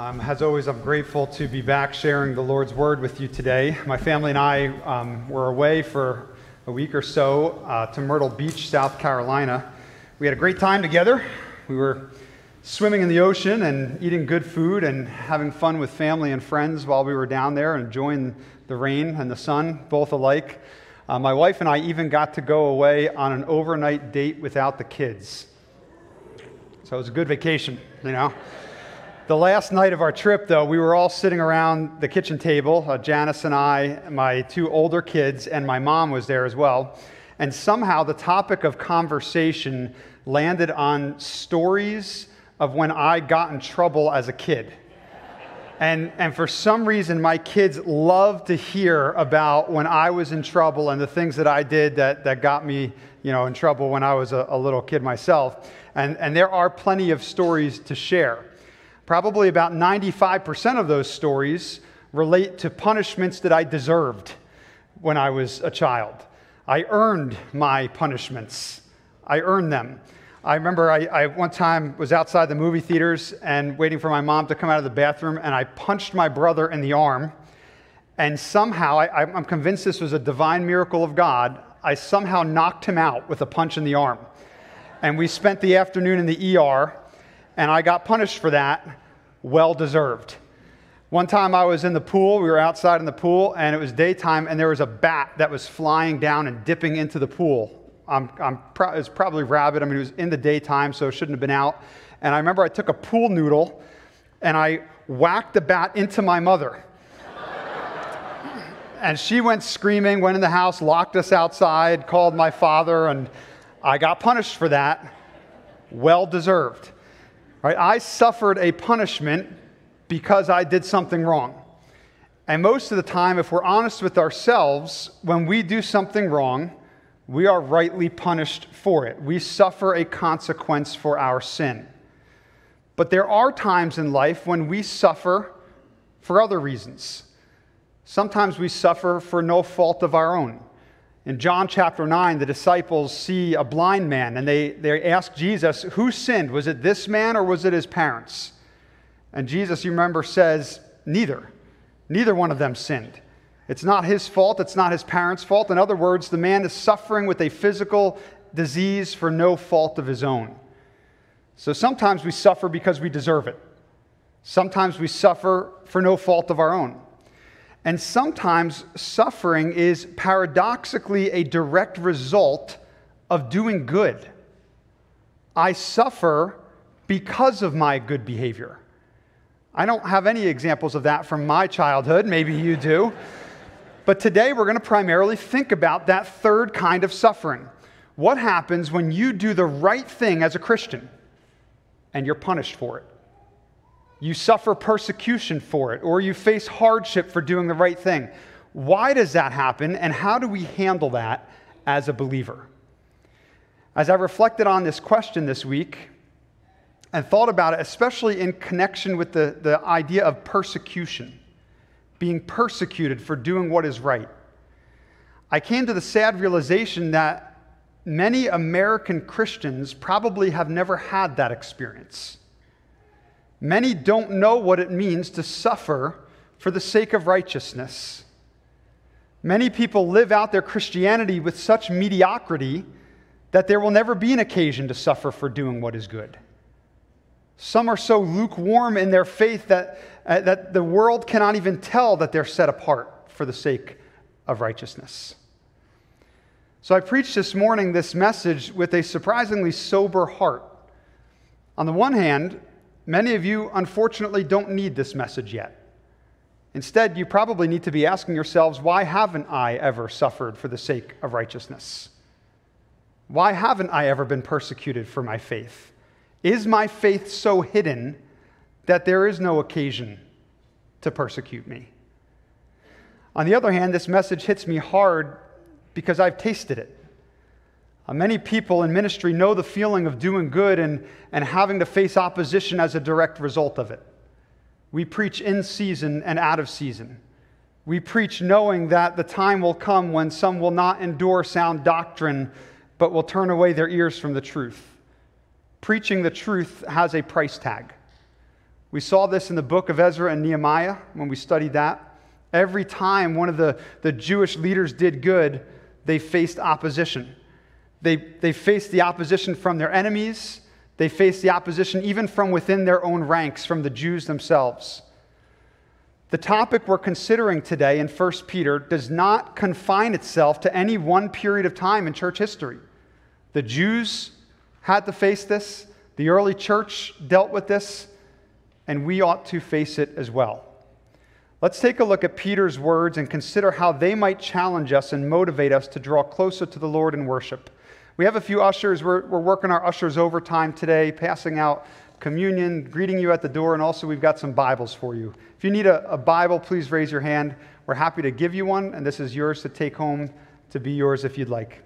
Um, as always, I'm grateful to be back sharing the Lord's Word with you today. My family and I um, were away for a week or so uh, to Myrtle Beach, South Carolina. We had a great time together. We were swimming in the ocean and eating good food and having fun with family and friends while we were down there, enjoying the rain and the sun, both alike. Uh, my wife and I even got to go away on an overnight date without the kids. So it was a good vacation, you know. The last night of our trip, though, we were all sitting around the kitchen table. Uh, Janice and I, my two older kids, and my mom was there as well. And somehow the topic of conversation landed on stories of when I got in trouble as a kid. And, and for some reason, my kids love to hear about when I was in trouble and the things that I did that, that got me you know, in trouble when I was a, a little kid myself. And, and there are plenty of stories to share. Probably about 95% of those stories relate to punishments that I deserved when I was a child. I earned my punishments, I earned them. I remember I, I, one time was outside the movie theaters and waiting for my mom to come out of the bathroom, and I punched my brother in the arm. And somehow, I, I'm convinced this was a divine miracle of God, I somehow knocked him out with a punch in the arm. And we spent the afternoon in the ER, and I got punished for that, well deserved. One time I was in the pool, we were outside in the pool, and it was daytime, and there was a bat that was flying down and dipping into the pool. I'm, I'm pro- it was probably rabbit. I mean, it was in the daytime, so it shouldn't have been out. And I remember I took a pool noodle and I whacked the bat into my mother. and she went screaming, went in the house, locked us outside, called my father, and I got punished for that. Well deserved. Right? I suffered a punishment because I did something wrong. And most of the time, if we're honest with ourselves, when we do something wrong, we are rightly punished for it. We suffer a consequence for our sin. But there are times in life when we suffer for other reasons. Sometimes we suffer for no fault of our own. In John chapter 9, the disciples see a blind man and they, they ask Jesus, Who sinned? Was it this man or was it his parents? And Jesus, you remember, says, Neither. Neither one of them sinned. It's not his fault, it's not his parents' fault. In other words, the man is suffering with a physical disease for no fault of his own. So sometimes we suffer because we deserve it. Sometimes we suffer for no fault of our own. And sometimes suffering is paradoxically a direct result of doing good. I suffer because of my good behavior. I don't have any examples of that from my childhood. Maybe you do. But today we're going to primarily think about that third kind of suffering. What happens when you do the right thing as a Christian and you're punished for it? You suffer persecution for it, or you face hardship for doing the right thing. Why does that happen, and how do we handle that as a believer? As I reflected on this question this week and thought about it, especially in connection with the, the idea of persecution, being persecuted for doing what is right. I came to the sad realization that many American Christians probably have never had that experience. Many don't know what it means to suffer for the sake of righteousness. Many people live out their Christianity with such mediocrity that there will never be an occasion to suffer for doing what is good. Some are so lukewarm in their faith that uh, that the world cannot even tell that they're set apart for the sake of righteousness. So I preached this morning this message with a surprisingly sober heart. On the one hand, many of you unfortunately don't need this message yet. Instead, you probably need to be asking yourselves, why haven't I ever suffered for the sake of righteousness? Why haven't I ever been persecuted for my faith? Is my faith so hidden that there is no occasion to persecute me. On the other hand, this message hits me hard because I've tasted it. Uh, many people in ministry know the feeling of doing good and, and having to face opposition as a direct result of it. We preach in season and out of season. We preach knowing that the time will come when some will not endure sound doctrine, but will turn away their ears from the truth. Preaching the truth has a price tag. We saw this in the book of Ezra and Nehemiah when we studied that. Every time one of the, the Jewish leaders did good, they faced opposition. They, they faced the opposition from their enemies, they faced the opposition even from within their own ranks, from the Jews themselves. The topic we're considering today in 1 Peter does not confine itself to any one period of time in church history. The Jews had to face this, the early church dealt with this, and we ought to face it as well. Let's take a look at Peter's words and consider how they might challenge us and motivate us to draw closer to the Lord in worship. We have a few ushers. We're, we're working our ushers overtime today, passing out communion, greeting you at the door, and also we've got some Bibles for you. If you need a, a, Bible, please raise your hand. We're happy to give you one, and this is yours to take home to be yours if you'd like.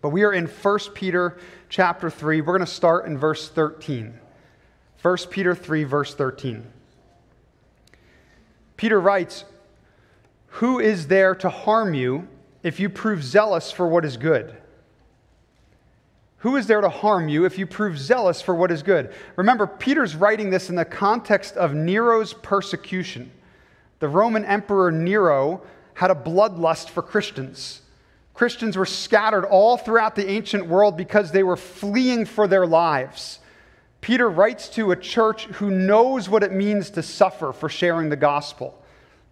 But we are in 1 Peter chapter 3. We're going to start in verse 13. 1 Peter 3, verse 13. Peter writes, Who is there to harm you if you prove zealous for what is good? Who is there to harm you if you prove zealous for what is good? Remember, Peter's writing this in the context of Nero's persecution. The Roman Emperor Nero had a bloodlust for Christians. Christians were scattered all throughout the ancient world because they were fleeing for their lives. Peter writes to a church who knows what it means to suffer for sharing the gospel.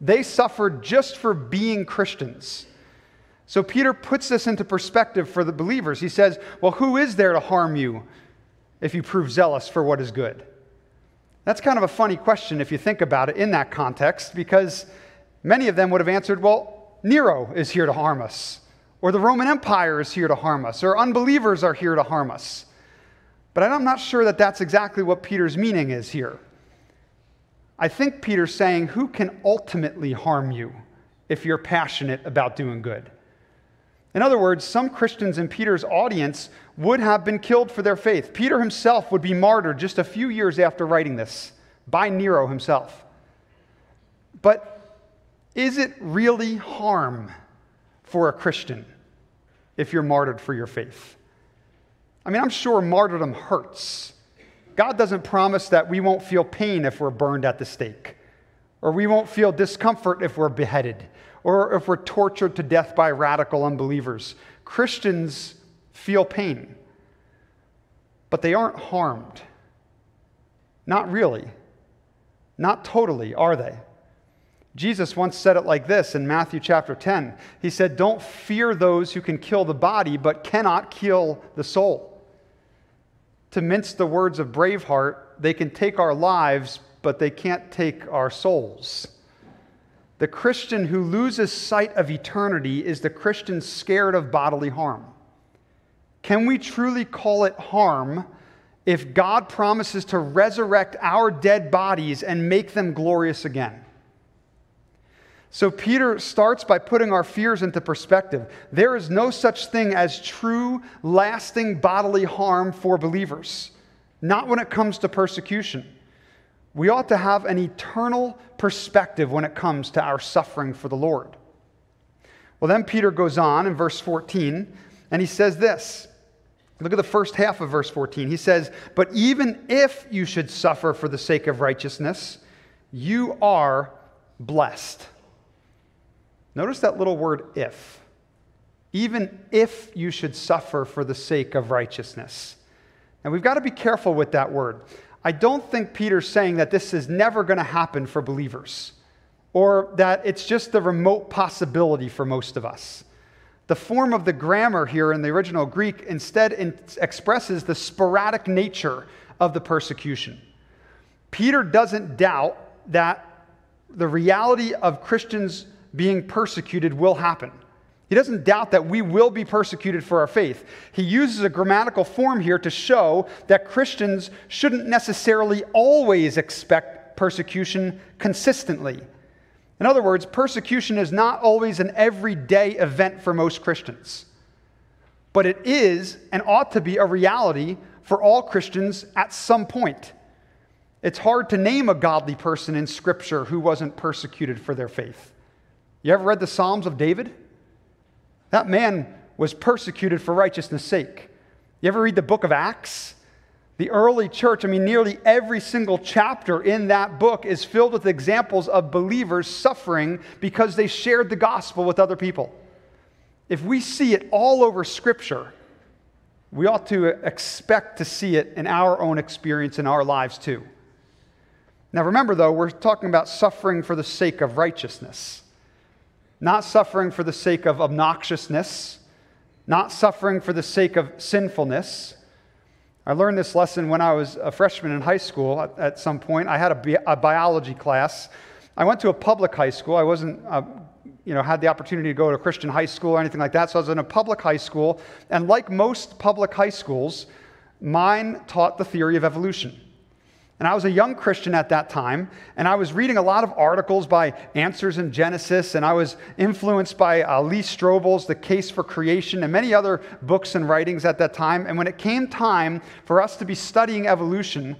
They suffered just for being Christians. So Peter puts this into perspective for the believers. He says, Well, who is there to harm you if you prove zealous for what is good? That's kind of a funny question if you think about it in that context, because many of them would have answered, Well, Nero is here to harm us, or the Roman Empire is here to harm us, or unbelievers are here to harm us. But I'm not sure that that's exactly what Peter's meaning is here. I think Peter's saying, Who can ultimately harm you if you're passionate about doing good? In other words, some Christians in Peter's audience would have been killed for their faith. Peter himself would be martyred just a few years after writing this by Nero himself. But is it really harm for a Christian if you're martyred for your faith? I mean, I'm sure martyrdom hurts. God doesn't promise that we won't feel pain if we're burned at the stake, or we won't feel discomfort if we're beheaded or if we're tortured to death by radical unbelievers. Christians feel pain, but they aren't harmed. Not really. Not totally, are they? Jesus once said it like this in Matthew chapter 10. He said, Don't fear those who can kill the body, but cannot kill the soul. To mince the words of Braveheart, they can take our lives, but they can't take our souls. The Christian who loses sight of eternity is the Christian scared of bodily harm. Can we truly call it harm if God promises to resurrect our dead bodies and make them glorious again? So, Peter starts by putting our fears into perspective. There is no such thing as true, lasting bodily harm for believers, not when it comes to persecution. We ought to have an eternal perspective when it comes to our suffering for the Lord. Well, then Peter goes on in verse 14, and he says this. Look at the first half of verse 14. He says, But even if you should suffer for the sake of righteousness, you are blessed. Notice that little word if. Even if you should suffer for the sake of righteousness. And we've got to be careful with that word. I don't think Peter's saying that this is never going to happen for believers or that it's just the remote possibility for most of us. The form of the grammar here in the original Greek instead in- expresses the sporadic nature of the persecution. Peter doesn't doubt that the reality of Christians being persecuted will happen. He doesn't doubt that we will be persecuted for our faith. He uses a grammatical form here to show that Christians shouldn't necessarily always expect persecution consistently. In other words, persecution is not always an everyday event for most Christians, but it is and ought to be a reality for all Christians at some point. It's hard to name a godly person in Scripture who wasn't persecuted for their faith. You ever read the Psalms of David? That man was persecuted for righteousness' sake. You ever read the book of Acts? The early church, I mean, nearly every single chapter in that book is filled with examples of believers suffering because they shared the gospel with other people. If we see it all over Scripture, we ought to expect to see it in our own experience in our lives too. Now, remember, though, we're talking about suffering for the sake of righteousness, not suffering for the sake of obnoxiousness, not suffering for the sake of sinfulness. I learned this lesson when I was a freshman in high school at, at some point. I had a, bi- a, biology class. I went to a public high school. I wasn't, uh, you know, had the opportunity to go to a Christian high school or anything like that. So I was in a public high school. And like most public high schools, mine taught the theory of evolution. And I was a young Christian at that time, and I was reading a lot of articles by Answers in Genesis, and I was influenced by uh, Lee Strobel's The Case for Creation and many other books and writings at that time. And when it came time for us to be studying evolution,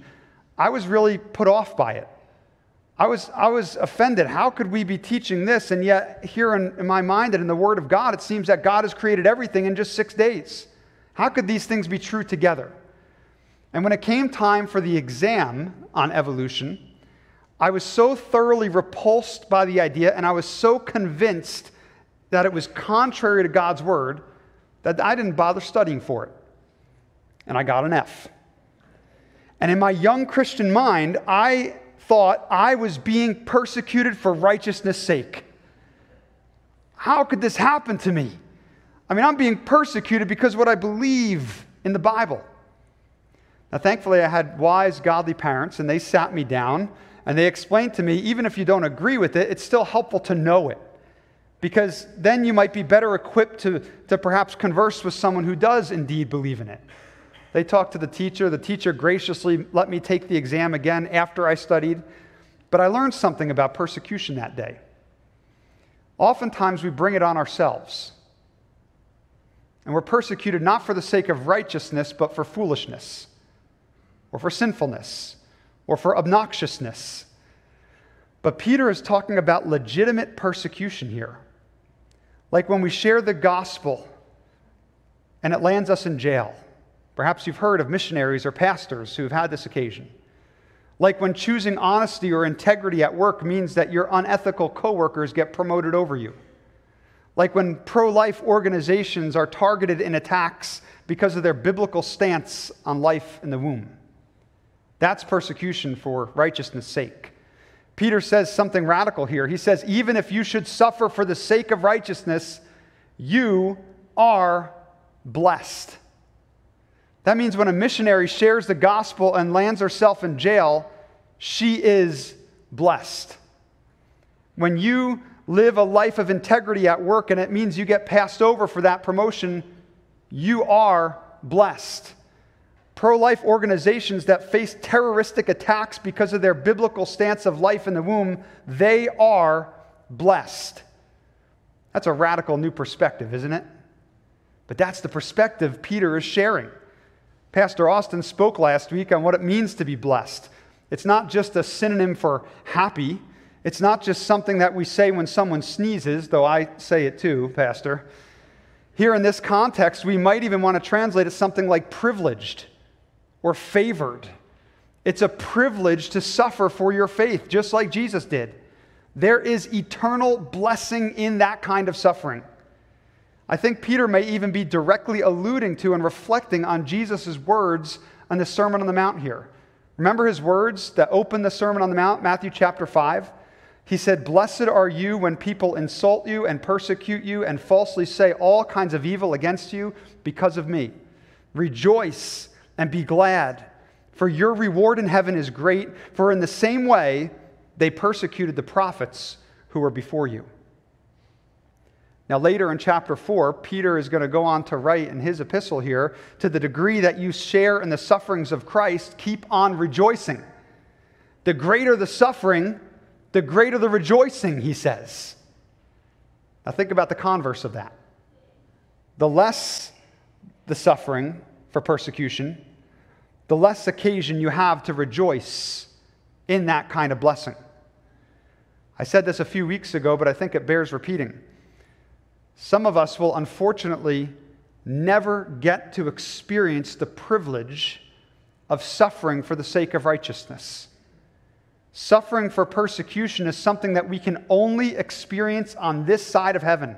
I was really put off by it. I was, I was offended. How could we be teaching this? And yet, here in, in my mind and in the Word of God, it seems that God has created everything in just six days. How could these things be true together? And when it came time for the exam on evolution, I was so thoroughly repulsed by the idea and I was so convinced that it was contrary to God's word that I didn't bother studying for it. And I got an F. And in my young Christian mind, I thought I was being persecuted for righteousness' sake. How could this happen to me? I mean, I'm being persecuted because what I believe in the Bible. Now, thankfully, I had wise, godly parents, and they sat me down and they explained to me even if you don't agree with it, it's still helpful to know it. Because then you might be better equipped to, to perhaps converse with someone who does indeed believe in it. They talked to the teacher. The teacher graciously let me take the exam again after I studied. But I learned something about persecution that day. Oftentimes, we bring it on ourselves. And we're persecuted not for the sake of righteousness, but for foolishness or for sinfulness or for obnoxiousness. But Peter is talking about legitimate persecution here. Like when we share the gospel and it lands us in jail. Perhaps you've heard of missionaries or pastors who've had this occasion. Like when choosing honesty or integrity at work means that your unethical coworkers get promoted over you. Like when pro life organizations are targeted in attacks because of their biblical stance on life in the womb. That's persecution for righteousness' sake. Peter says something radical here. He says, even if you should suffer for the sake of righteousness, you are blessed. That means when a missionary shares the gospel and lands herself in jail, she is blessed. When you live a life of integrity at work and it means you get passed over for that promotion, you are blessed pro life organizations that face terroristic attacks because of their biblical stance of life in the womb, they are blessed. That's a radical new perspective, isn't it? But that's the perspective Peter is sharing. Pastor Austin spoke last week on what it means to be blessed. It's not just a synonym for happy. It's not just something that we say when someone sneezes, though I say it too, Pastor. Here in this context, we might even want to translate it something like privileged or favored. It's a privilege to suffer for your faith, just like Jesus did. There is eternal blessing in that kind of suffering. I think Peter may even be directly alluding to and reflecting on Jesus' words on the Sermon on the Mount here. Remember his words that open the Sermon on the Mount, Matthew chapter 5? He said, Blessed are you when people insult you and persecute you and falsely say all kinds of evil against you because of me. Rejoice and be glad, for your reward in heaven is great, for in the same way they persecuted the prophets who were before you. Now, later in chapter 4, Peter is going to go on to write in his epistle here to the degree that you share in the sufferings of Christ, keep on rejoicing. The greater the suffering, the greater the rejoicing, he says. Now, think about the converse of that. The less the suffering, for persecution, the less occasion you have to rejoice in that kind of blessing. I said this a few weeks ago, but I think it bears repeating. Some of us will unfortunately never get to experience the privilege of suffering for the sake of righteousness. Suffering for persecution is something that we can only experience on this side of heaven.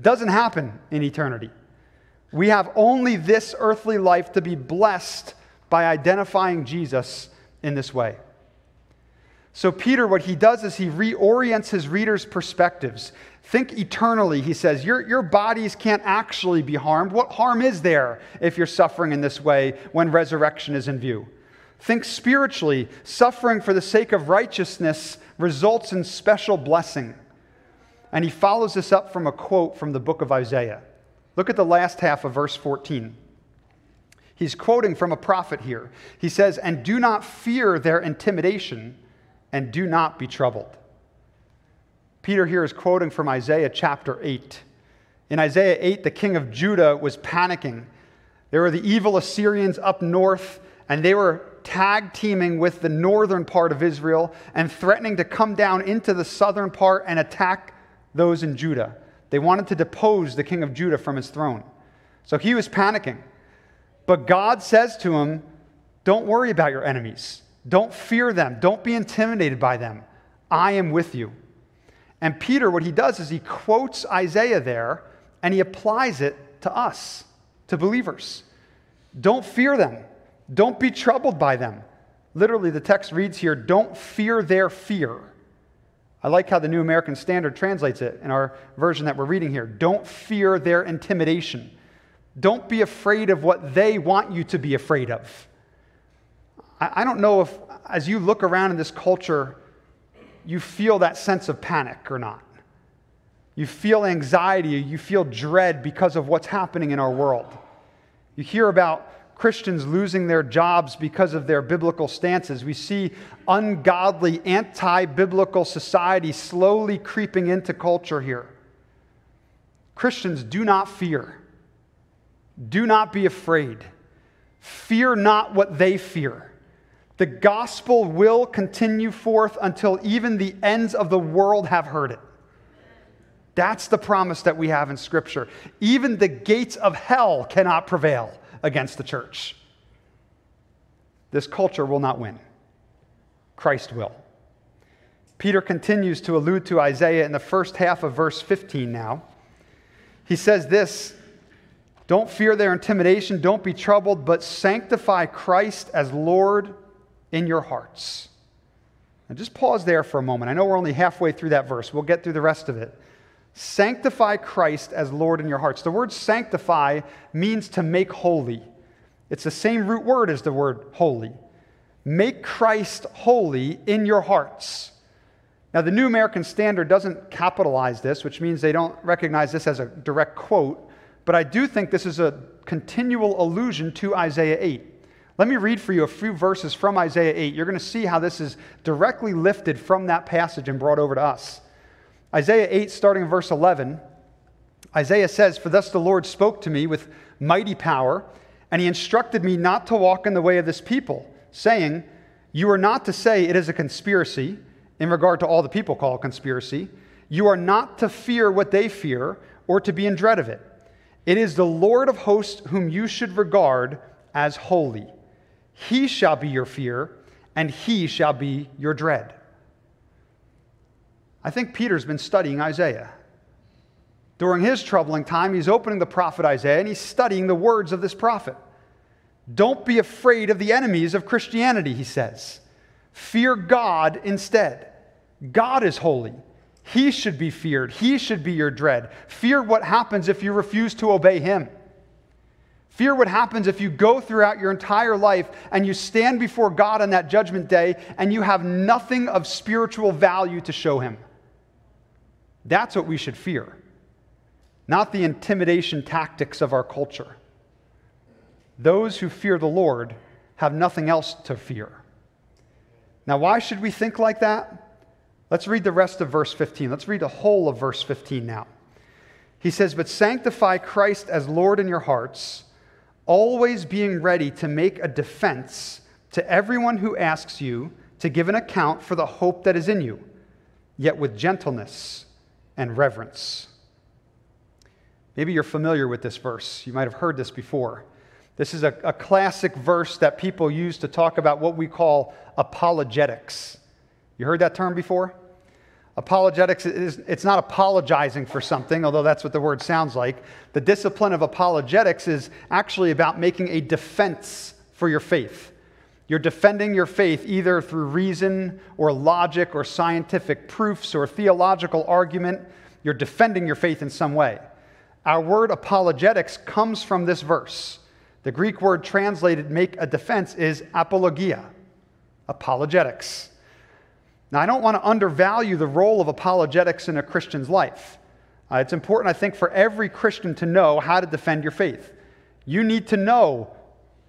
Doesn't happen in eternity. We have only this earthly life to be blessed by identifying Jesus in this way. So, Peter, what he does is he reorients his readers' perspectives. Think eternally, he says. Your, your bodies can't actually be harmed. What harm is there if you're suffering in this way when resurrection is in view? Think spiritually. Suffering for the sake of righteousness results in special blessing. And he follows this up from a quote from the book of Isaiah. Look at the last half of verse 14. He's quoting from a prophet here. He says, And do not fear their intimidation, and do not be troubled. Peter here is quoting from Isaiah chapter 8. In Isaiah 8, the king of Judah was panicking. There were the evil Assyrians up north, and they were tag teaming with the northern part of Israel and threatening to come down into the southern part and attack those in Judah. They wanted to depose the king of Judah from his throne. So he was panicking. But God says to him, Don't worry about your enemies. Don't fear them. Don't be intimidated by them. I am with you. And Peter, what he does is he quotes Isaiah there and he applies it to us, to believers. Don't fear them. Don't be troubled by them. Literally, the text reads here, Don't fear their fear. I like how the New American Standard translates it in our version that we're reading here. Don't fear their intimidation. Don't be afraid of what they want you to be afraid of. I, don't know if, as you look around in this culture, you feel that sense of panic or not. You feel anxiety, you feel dread because of what's happening in our world. You hear about Christians losing their jobs because of their biblical stances. We see ungodly, anti biblical society slowly creeping into culture here. Christians do not fear, do not be afraid. Fear not what they fear. The gospel will continue forth until even the ends of the world have heard it. That's the promise that we have in Scripture. Even the gates of hell cannot prevail against the church. This culture will not win, Christ will. Peter continues to allude to Isaiah in the first half of verse 15 now. He says this Don't fear their intimidation, don't be troubled, but sanctify Christ as Lord in your hearts. And just pause there for a moment. I know we're only halfway through that verse, we'll get through the rest of it. Sanctify Christ as Lord in your hearts. The word sanctify means to make holy. It's the same root word as the word holy. Make Christ holy in your hearts. Now, the New American Standard doesn't capitalize this, which means they don't recognize this as a direct quote, but I do think this is a continual allusion to Isaiah 8. Let me read for you a few verses from Isaiah 8. You're going to see how this is directly lifted from that passage and brought over to us. Isaiah 8, starting in verse 11, Isaiah says, For thus the Lord spoke to me with mighty power, and he instructed me not to walk in the way of this people, saying, You are not to say it is a conspiracy, in regard to all the people call conspiracy. You are not to fear what they fear, or to be in dread of it. It is the Lord of hosts whom you should regard as holy. He shall be your fear, and he shall be your dread. I think Peter's been studying Isaiah. During his troubling time, he's opening the prophet Isaiah and he's studying the words of this prophet. Don't be afraid of the enemies of Christianity, he says. Fear God instead. God is holy. He should be feared. He should be your dread. Fear what happens if you refuse to obey him. Fear what happens if you go throughout your entire life and you stand before God on that judgment day and you have nothing of spiritual value to show him. That's what we should fear, not the intimidation tactics of our culture. Those who fear the Lord have nothing else to fear. Now, why should we think like that? Let's read the rest of verse 15. Let's read the whole of verse 15 now. He says, But sanctify Christ as Lord in your hearts, always being ready to make a defense to everyone who asks you to give an account for the hope that is in you, yet with gentleness and reverence. Maybe you're familiar with this verse. You might have heard this before. This is a, a classic verse that people use to talk about what we call apologetics. You heard that term before? Apologetics is it's not apologizing for something, although that's what the word sounds like. The discipline of apologetics is actually about making a defense for your faith. You're defending your faith either through reason or logic or scientific proofs or theological argument. You're defending your faith in some way. Our word apologetics comes from this verse. The Greek word translated make a defense is apologia, apologetics. Now, I don't want to undervalue the role of apologetics in a Christian's life. Uh, it's important, I think, for every Christian to know how to defend your faith. You need to know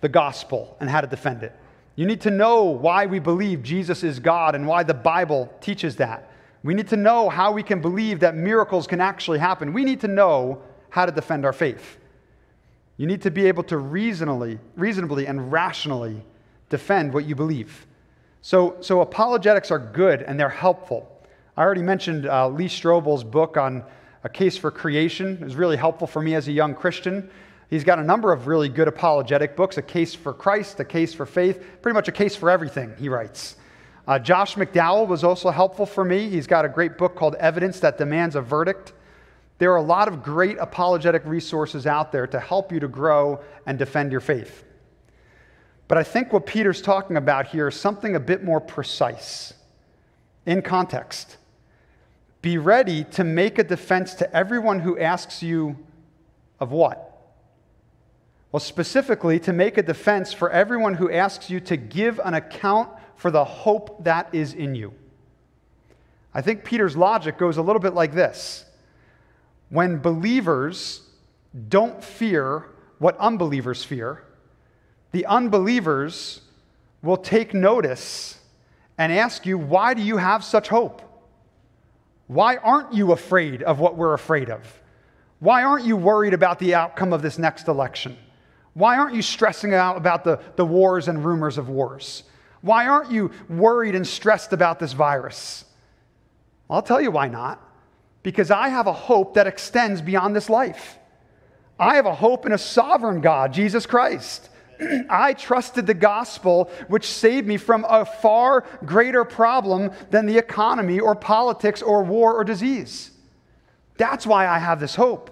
the gospel and how to defend it. You need to know why we believe Jesus is God and why the Bible teaches that. We need to know how we can believe that miracles can actually happen. We need to know how to defend our faith. You need to be able to reasonably, reasonably and rationally defend what you believe. So, so apologetics are good and they're helpful. I already mentioned uh, Lee Strobel's book on a case for creation. It was really helpful for me as a young Christian. He's got a number of really good apologetic books A Case for Christ, A Case for Faith, pretty much a case for everything, he writes. Uh, Josh McDowell was also helpful for me. He's got a great book called Evidence That Demands a Verdict. There are a lot of great apologetic resources out there to help you to grow and defend your faith. But I think what Peter's talking about here is something a bit more precise in context. Be ready to make a defense to everyone who asks you of what? Well, specifically, to make a defense for everyone who asks you to give an account for the hope that is in you. I think Peter's logic goes a little bit like this When believers don't fear what unbelievers fear, the unbelievers will take notice and ask you, Why do you have such hope? Why aren't you afraid of what we're afraid of? Why aren't you worried about the outcome of this next election? Why aren't you stressing out about the, the wars and rumors of wars? Why aren't you worried and stressed about this virus? I'll tell you why not. Because I have a hope that extends beyond this life. I have a hope in a sovereign God, Jesus Christ. I trusted the gospel, which saved me from a far greater problem than the economy or politics or war or disease. That's why I have this hope.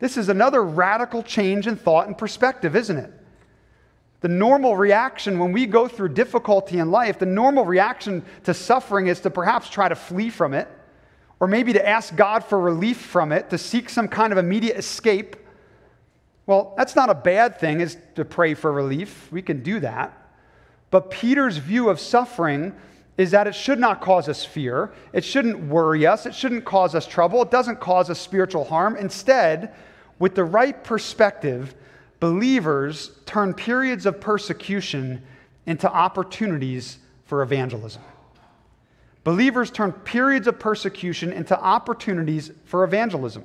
This is another radical change in thought and perspective, isn't it? The normal reaction when we go through difficulty in life, the normal reaction to suffering is to perhaps try to flee from it, or maybe to ask God for relief from it, to seek some kind of immediate escape. Well, that's not a bad thing, is to pray for relief. We can do that. But Peter's view of suffering is that it should not cause us fear. It shouldn't worry us. It shouldn't cause us trouble. It doesn't cause us spiritual harm. Instead, with the right perspective, believers turn periods of persecution into opportunities for evangelism. Believers turn periods of persecution into opportunities for evangelism.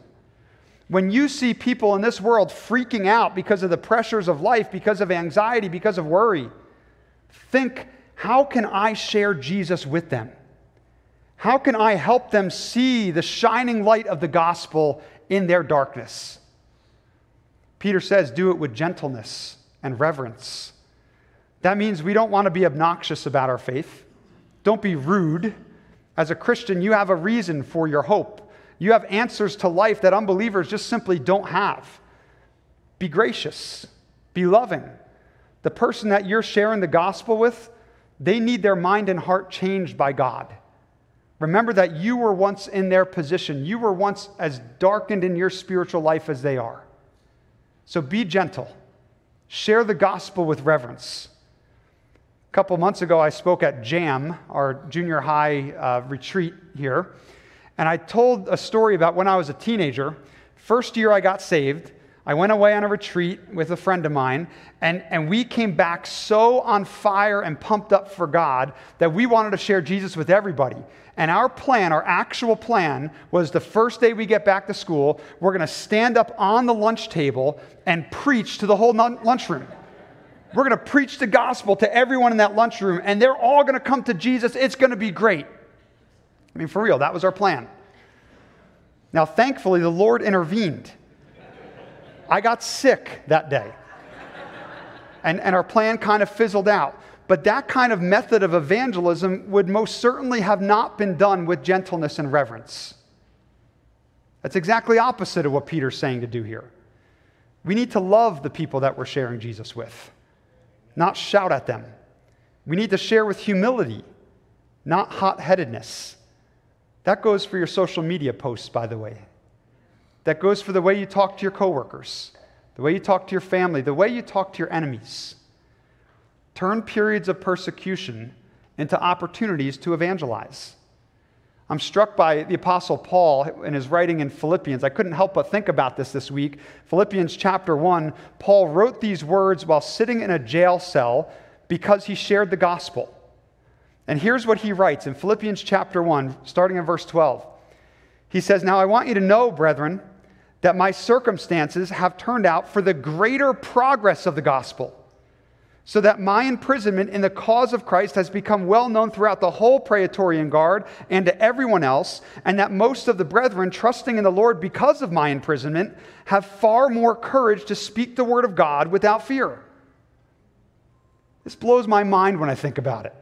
When you see people in this world freaking out because of the pressures of life, because of anxiety, because of worry, think how can I share Jesus with them? How can I help them see the shining light of the gospel in their darkness? Peter says, do it with gentleness and reverence. That means we don't want to be obnoxious about our faith. Don't be rude. As a Christian, you have a reason for your hope. You have answers to life that unbelievers just simply don't have. Be gracious, be loving. The person that you're sharing the gospel with, they need their mind and heart changed by God. Remember that you were once in their position. You were once as darkened in your spiritual life as they are. So be gentle. Share the gospel with reverence. A couple months ago, I spoke at JAM, our junior high uh, retreat here. And I told a story about when I was a teenager. First year I got saved, I went away on a retreat with a friend of mine, and, and we came back so on fire and pumped up for God that we wanted to share Jesus with everybody. And our plan, our actual plan, was the first day we get back to school, we're going to stand up on the lunch table and preach to the whole lunchroom. We're going to preach the gospel to everyone in that lunchroom, and they're all going to come to Jesus. It's going to be great. I mean, for real, that was our plan. Now, thankfully, the Lord intervened. I got sick that day. and, and our plan kind of fizzled out. But that kind of method of evangelism would most certainly have not been done with gentleness and reverence. That's exactly opposite of what Peter's saying to do here. We need to love the people that we're sharing Jesus with, not shout at them. We need to share with humility, not hot headedness. That goes for your social media posts, by the way. That goes for the way you talk to your coworkers, the way you talk to your family, the way you talk to your enemies. Turn periods of persecution into opportunities to evangelize. I'm struck by the Apostle Paul in his writing in Philippians. I couldn't help but think about this this week. Philippians chapter 1, Paul wrote these words while sitting in a jail cell because he shared the gospel. And here's what he writes in Philippians chapter 1, starting in verse 12. He says, Now I want you to know, brethren, that my circumstances have turned out for the greater progress of the gospel so that my imprisonment in the cause of Christ has become well known throughout the whole Praetorian Guard and to everyone else, and that most of the brethren, trusting in the Lord because of my imprisonment, have far more courage to speak the word of God without fear. This blows my mind when I think about it.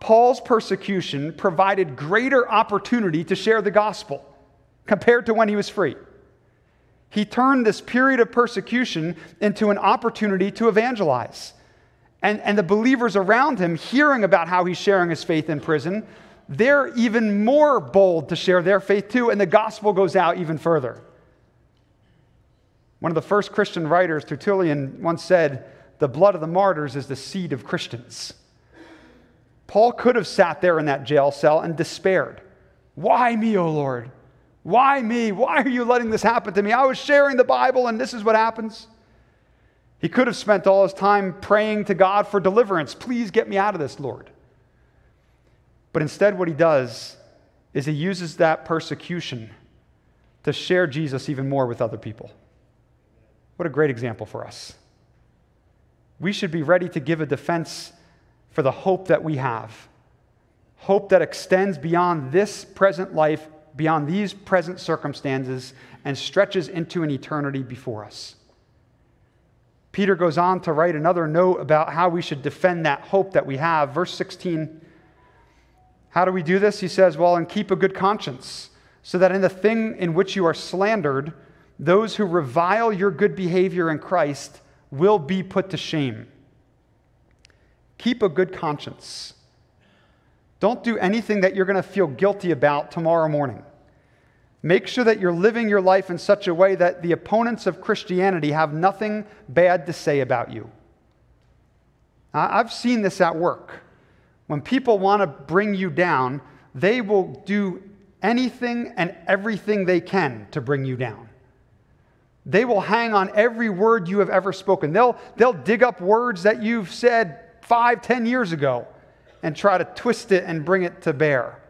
Paul's persecution provided greater opportunity to share the gospel compared to when he was free. He turned this period of persecution into an opportunity to evangelize. And, and the believers around him, hearing about how he's sharing his faith in prison, they're even more bold to share their faith too, and the gospel goes out even further. One of the first Christian writers, Tertullian, once said, The blood of the martyrs is the seed of Christians. Paul could have sat there in that jail cell and despaired. Why me, O Lord? Why me? Why are you letting this happen to me? I was sharing the Bible and this is what happens. He could have spent all his time praying to God for deliverance. Please get me out of this, Lord. But instead, what he does is he uses that persecution to share Jesus even more with other people. What a great example for us. We should be ready to give a defense for the hope that we have hope that extends beyond this present life, beyond these present circumstances, and stretches into an eternity before us. Peter goes on to write another note about how we should defend that hope that we have. Verse 16. How do we do this? He says, Well, and keep a good conscience, so that in the thing in which you are slandered, those who revile your good behavior in Christ will be put to shame. Keep a good conscience. Don't do anything that you're going to feel guilty about tomorrow morning. Make sure that you're living your life in such a way that the opponents of Christianity have nothing bad to say about you. I've seen this at work. When people want to bring you down, they will do anything and everything they can to bring you down. They will hang on every word you have ever spoken. They'll, they'll dig up words that you've said five, ten years ago and try to twist it and bring it to bear.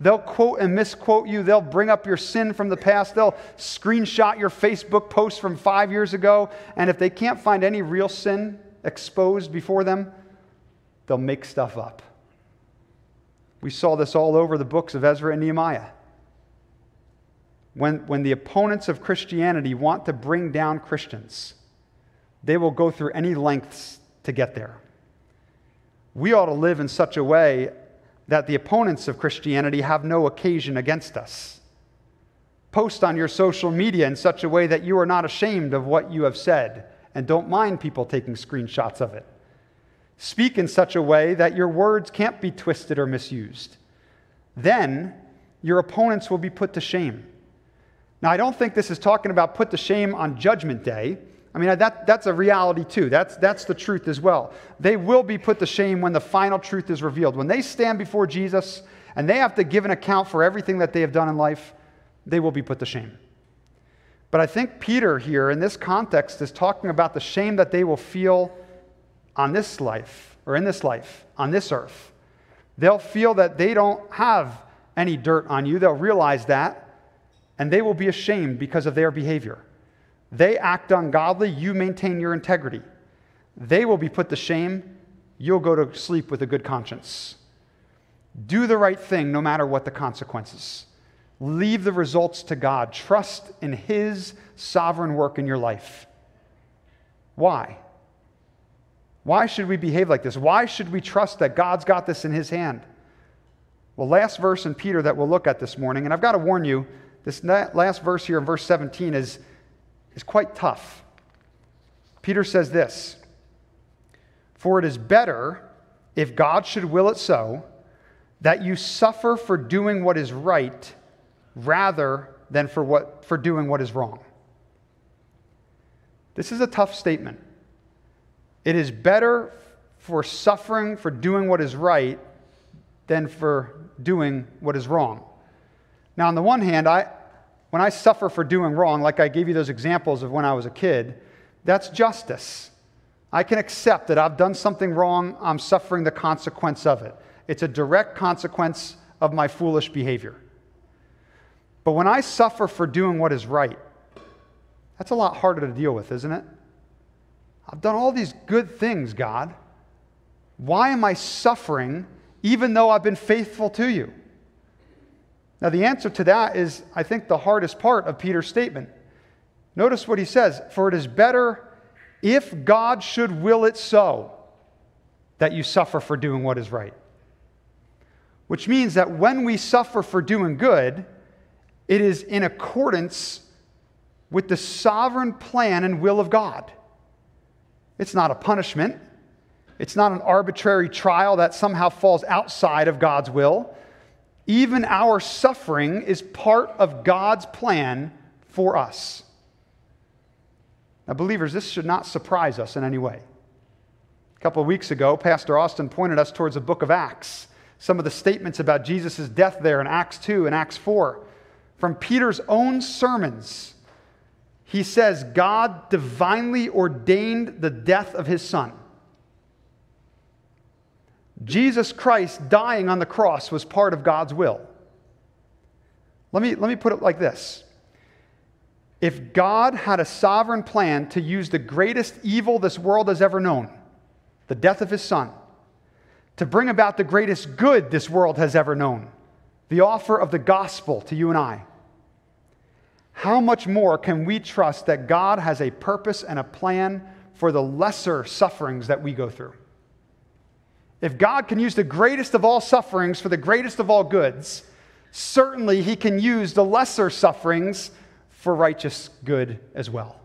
They'll quote and misquote you. They'll bring up your sin from the past. They'll screenshot your Facebook post from five years ago. And if they can't find any real sin exposed before them, they'll make stuff up. We saw this all over the books of Ezra and Nehemiah. When, when the opponents of Christianity want to bring down Christians, they will go through any lengths to get there. We ought to live in such a way that the opponents of Christianity have no occasion against us. Post on your social media in such a way that you are not ashamed of what you have said and don't mind people taking screenshots of it. Speak in such a way that your words can't be twisted or misused. Then your opponents will be put to shame. Now, I don't think this is talking about put to shame on Judgment Day. I mean, that, that's a reality too. That's, that's the truth as well. They will be put to shame when the final truth is revealed. When they stand before Jesus and they have to give an account for everything that they have done in life, they will be put to shame. But I think Peter here in this context is talking about the shame that they will feel on this life, or in this life, on this earth. They'll feel that they don't have any dirt on you. They'll realize that, and they will be ashamed because of their behavior. They act ungodly, you maintain your integrity. They will be put to shame, you'll go to sleep with a good conscience. Do the right thing no matter what the consequences. Leave the results to God. Trust in His sovereign work in your life. Why? Why should we behave like this? Why should we trust that God's got this in his hand? Well, last verse in Peter that we'll look at this morning, and I've got to warn you, this last verse here in verse 17 is, is quite tough. Peter says this For it is better, if God should will it so, that you suffer for doing what is right rather than for, what, for doing what is wrong. This is a tough statement. It is better for suffering for doing what is right than for doing what is wrong. Now, on the one hand, I, when I suffer for doing wrong, like I gave you those examples of when I was a kid, that's justice. I can accept that I've done something wrong, I'm suffering the consequence of it. It's a direct consequence of my foolish behavior. But when I suffer for doing what is right, that's a lot harder to deal with, isn't it? I've done all these good things, God. Why am I suffering even though I've been faithful to you? Now, the answer to that is, I think, the hardest part of Peter's statement. Notice what he says For it is better if God should will it so that you suffer for doing what is right. Which means that when we suffer for doing good, it is in accordance with the sovereign plan and will of God. It's not a punishment. It's not an arbitrary trial that somehow falls outside of God's will. Even our suffering is part of God's plan for us. Now, believers, this should not surprise us in any way. A couple of weeks ago, Pastor Austin pointed us towards the book of Acts, some of the statements about Jesus' death there in Acts 2 and Acts 4. From Peter's own sermons, he says God divinely ordained the death of his son. Jesus Christ dying on the cross was part of God's will. Let me, let me put it like this If God had a sovereign plan to use the greatest evil this world has ever known, the death of his son, to bring about the greatest good this world has ever known, the offer of the gospel to you and I, how much more can we trust that God has a purpose and a plan for the lesser sufferings that we go through? If God can use the greatest of all sufferings for the greatest of all goods, certainly he can use the lesser sufferings for righteous good as well.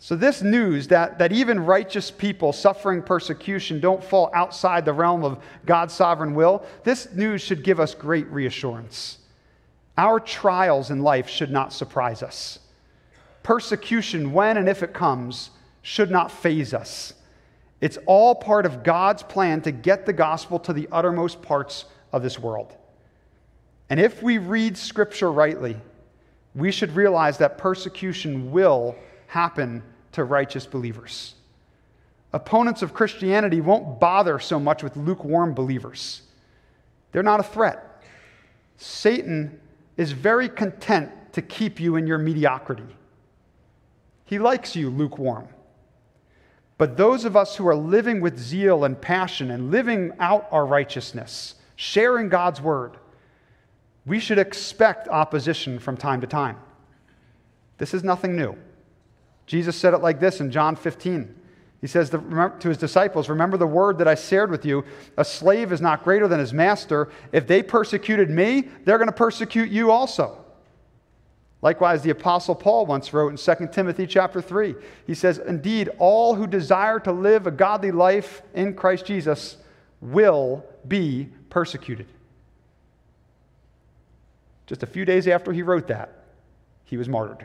So, this news that, that even righteous people suffering persecution don't fall outside the realm of God's sovereign will, this news should give us great reassurance. Our trials in life should not surprise us. Persecution, when and if it comes, should not faze us. It's all part of God's plan to get the gospel to the uttermost parts of this world. And if we read Scripture rightly, we should realize that persecution will happen to righteous believers. Opponents of Christianity won't bother so much with lukewarm believers, they're not a threat. Satan is very content to keep you in your mediocrity. He likes you lukewarm. But those of us who are living with zeal and passion and living out our righteousness, sharing God's word, we should expect opposition from time to time. This is nothing new. Jesus said it like this in John 15. He says to his disciples, Remember the word that I shared with you. A slave is not greater than his master. If they persecuted me, they're going to persecute you also. Likewise, the Apostle Paul once wrote in 2 Timothy chapter 3. He says, Indeed, all who desire to live a godly life in Christ Jesus will be persecuted. Just a few days after he wrote that, he was martyred.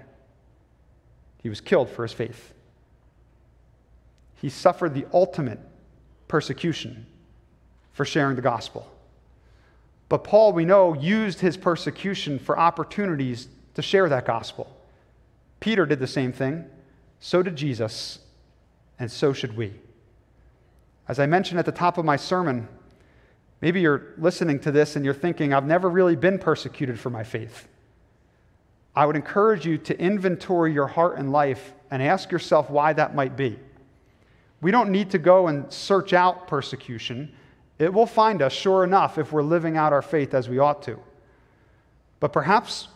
He was killed for his faith he suffered the ultimate persecution for sharing the gospel. But Paul, we know, used his persecution for opportunities to share that gospel. Peter did the same thing. So did Jesus, and so should we. As I mentioned at the top of my sermon, maybe you're listening to this and you're thinking, I've never really been persecuted for my faith. I would encourage you to inventory your heart and life and ask yourself why that might be. We don't need to go and search out persecution. It will find us, sure enough, if we're living out our faith as we ought to. But perhaps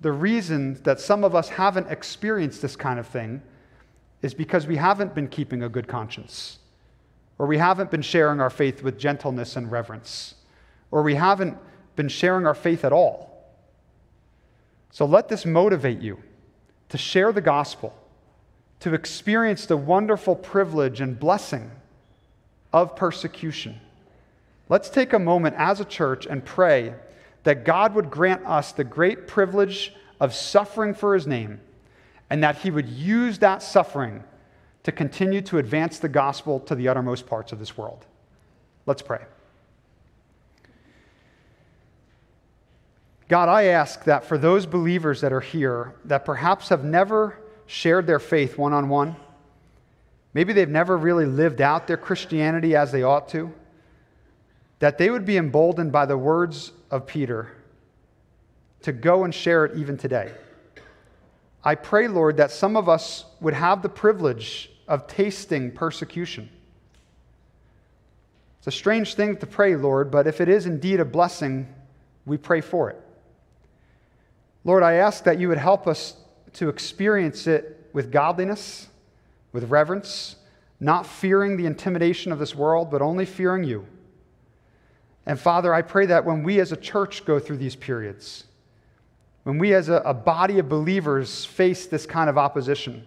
the reason that some of us haven't experienced this kind of thing is because we haven't been keeping a good conscience, or we haven't been sharing our faith with gentleness and reverence, or we haven't been sharing our faith at all. So let this motivate you to share the gospel, to experience the wonderful privilege and blessing of persecution. Let's take a moment as a church and pray that God would grant us the great privilege of suffering for his name and that he would use that suffering to continue to advance the gospel to the uttermost parts of this world. Let's pray. God, I ask that for those believers that are here that perhaps have never shared their faith one on one, maybe they've never really lived out their Christianity as they ought to, that they would be emboldened by the words of Peter to go and share it even today. I pray, Lord, that some of us would have the privilege of tasting persecution. It's a strange thing to pray, Lord, but if it is indeed a blessing, we pray for it. Lord, I ask that you would help us to experience it with godliness, with reverence, not fearing the intimidation of this world, but only fearing you. And Father, I pray that when we as a church go through these periods, when we as a, a, body of believers face this kind of opposition,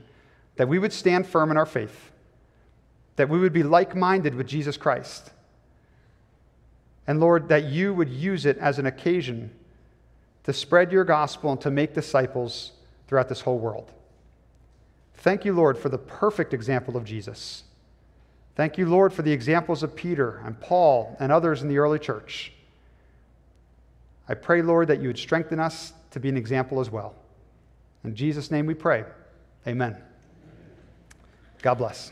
that we would stand firm in our faith, that we would be like minded with Jesus Christ. And Lord, that you would use it as an occasion to spread your gospel and to make disciples throughout this whole world. Thank you, Lord, for the perfect example of Jesus. Thank you, Lord, for the examples of Peter and Paul and others in the early church. I pray, Lord, that you would strengthen us to be an example as well. In Jesus' name we pray. Amen. God bless.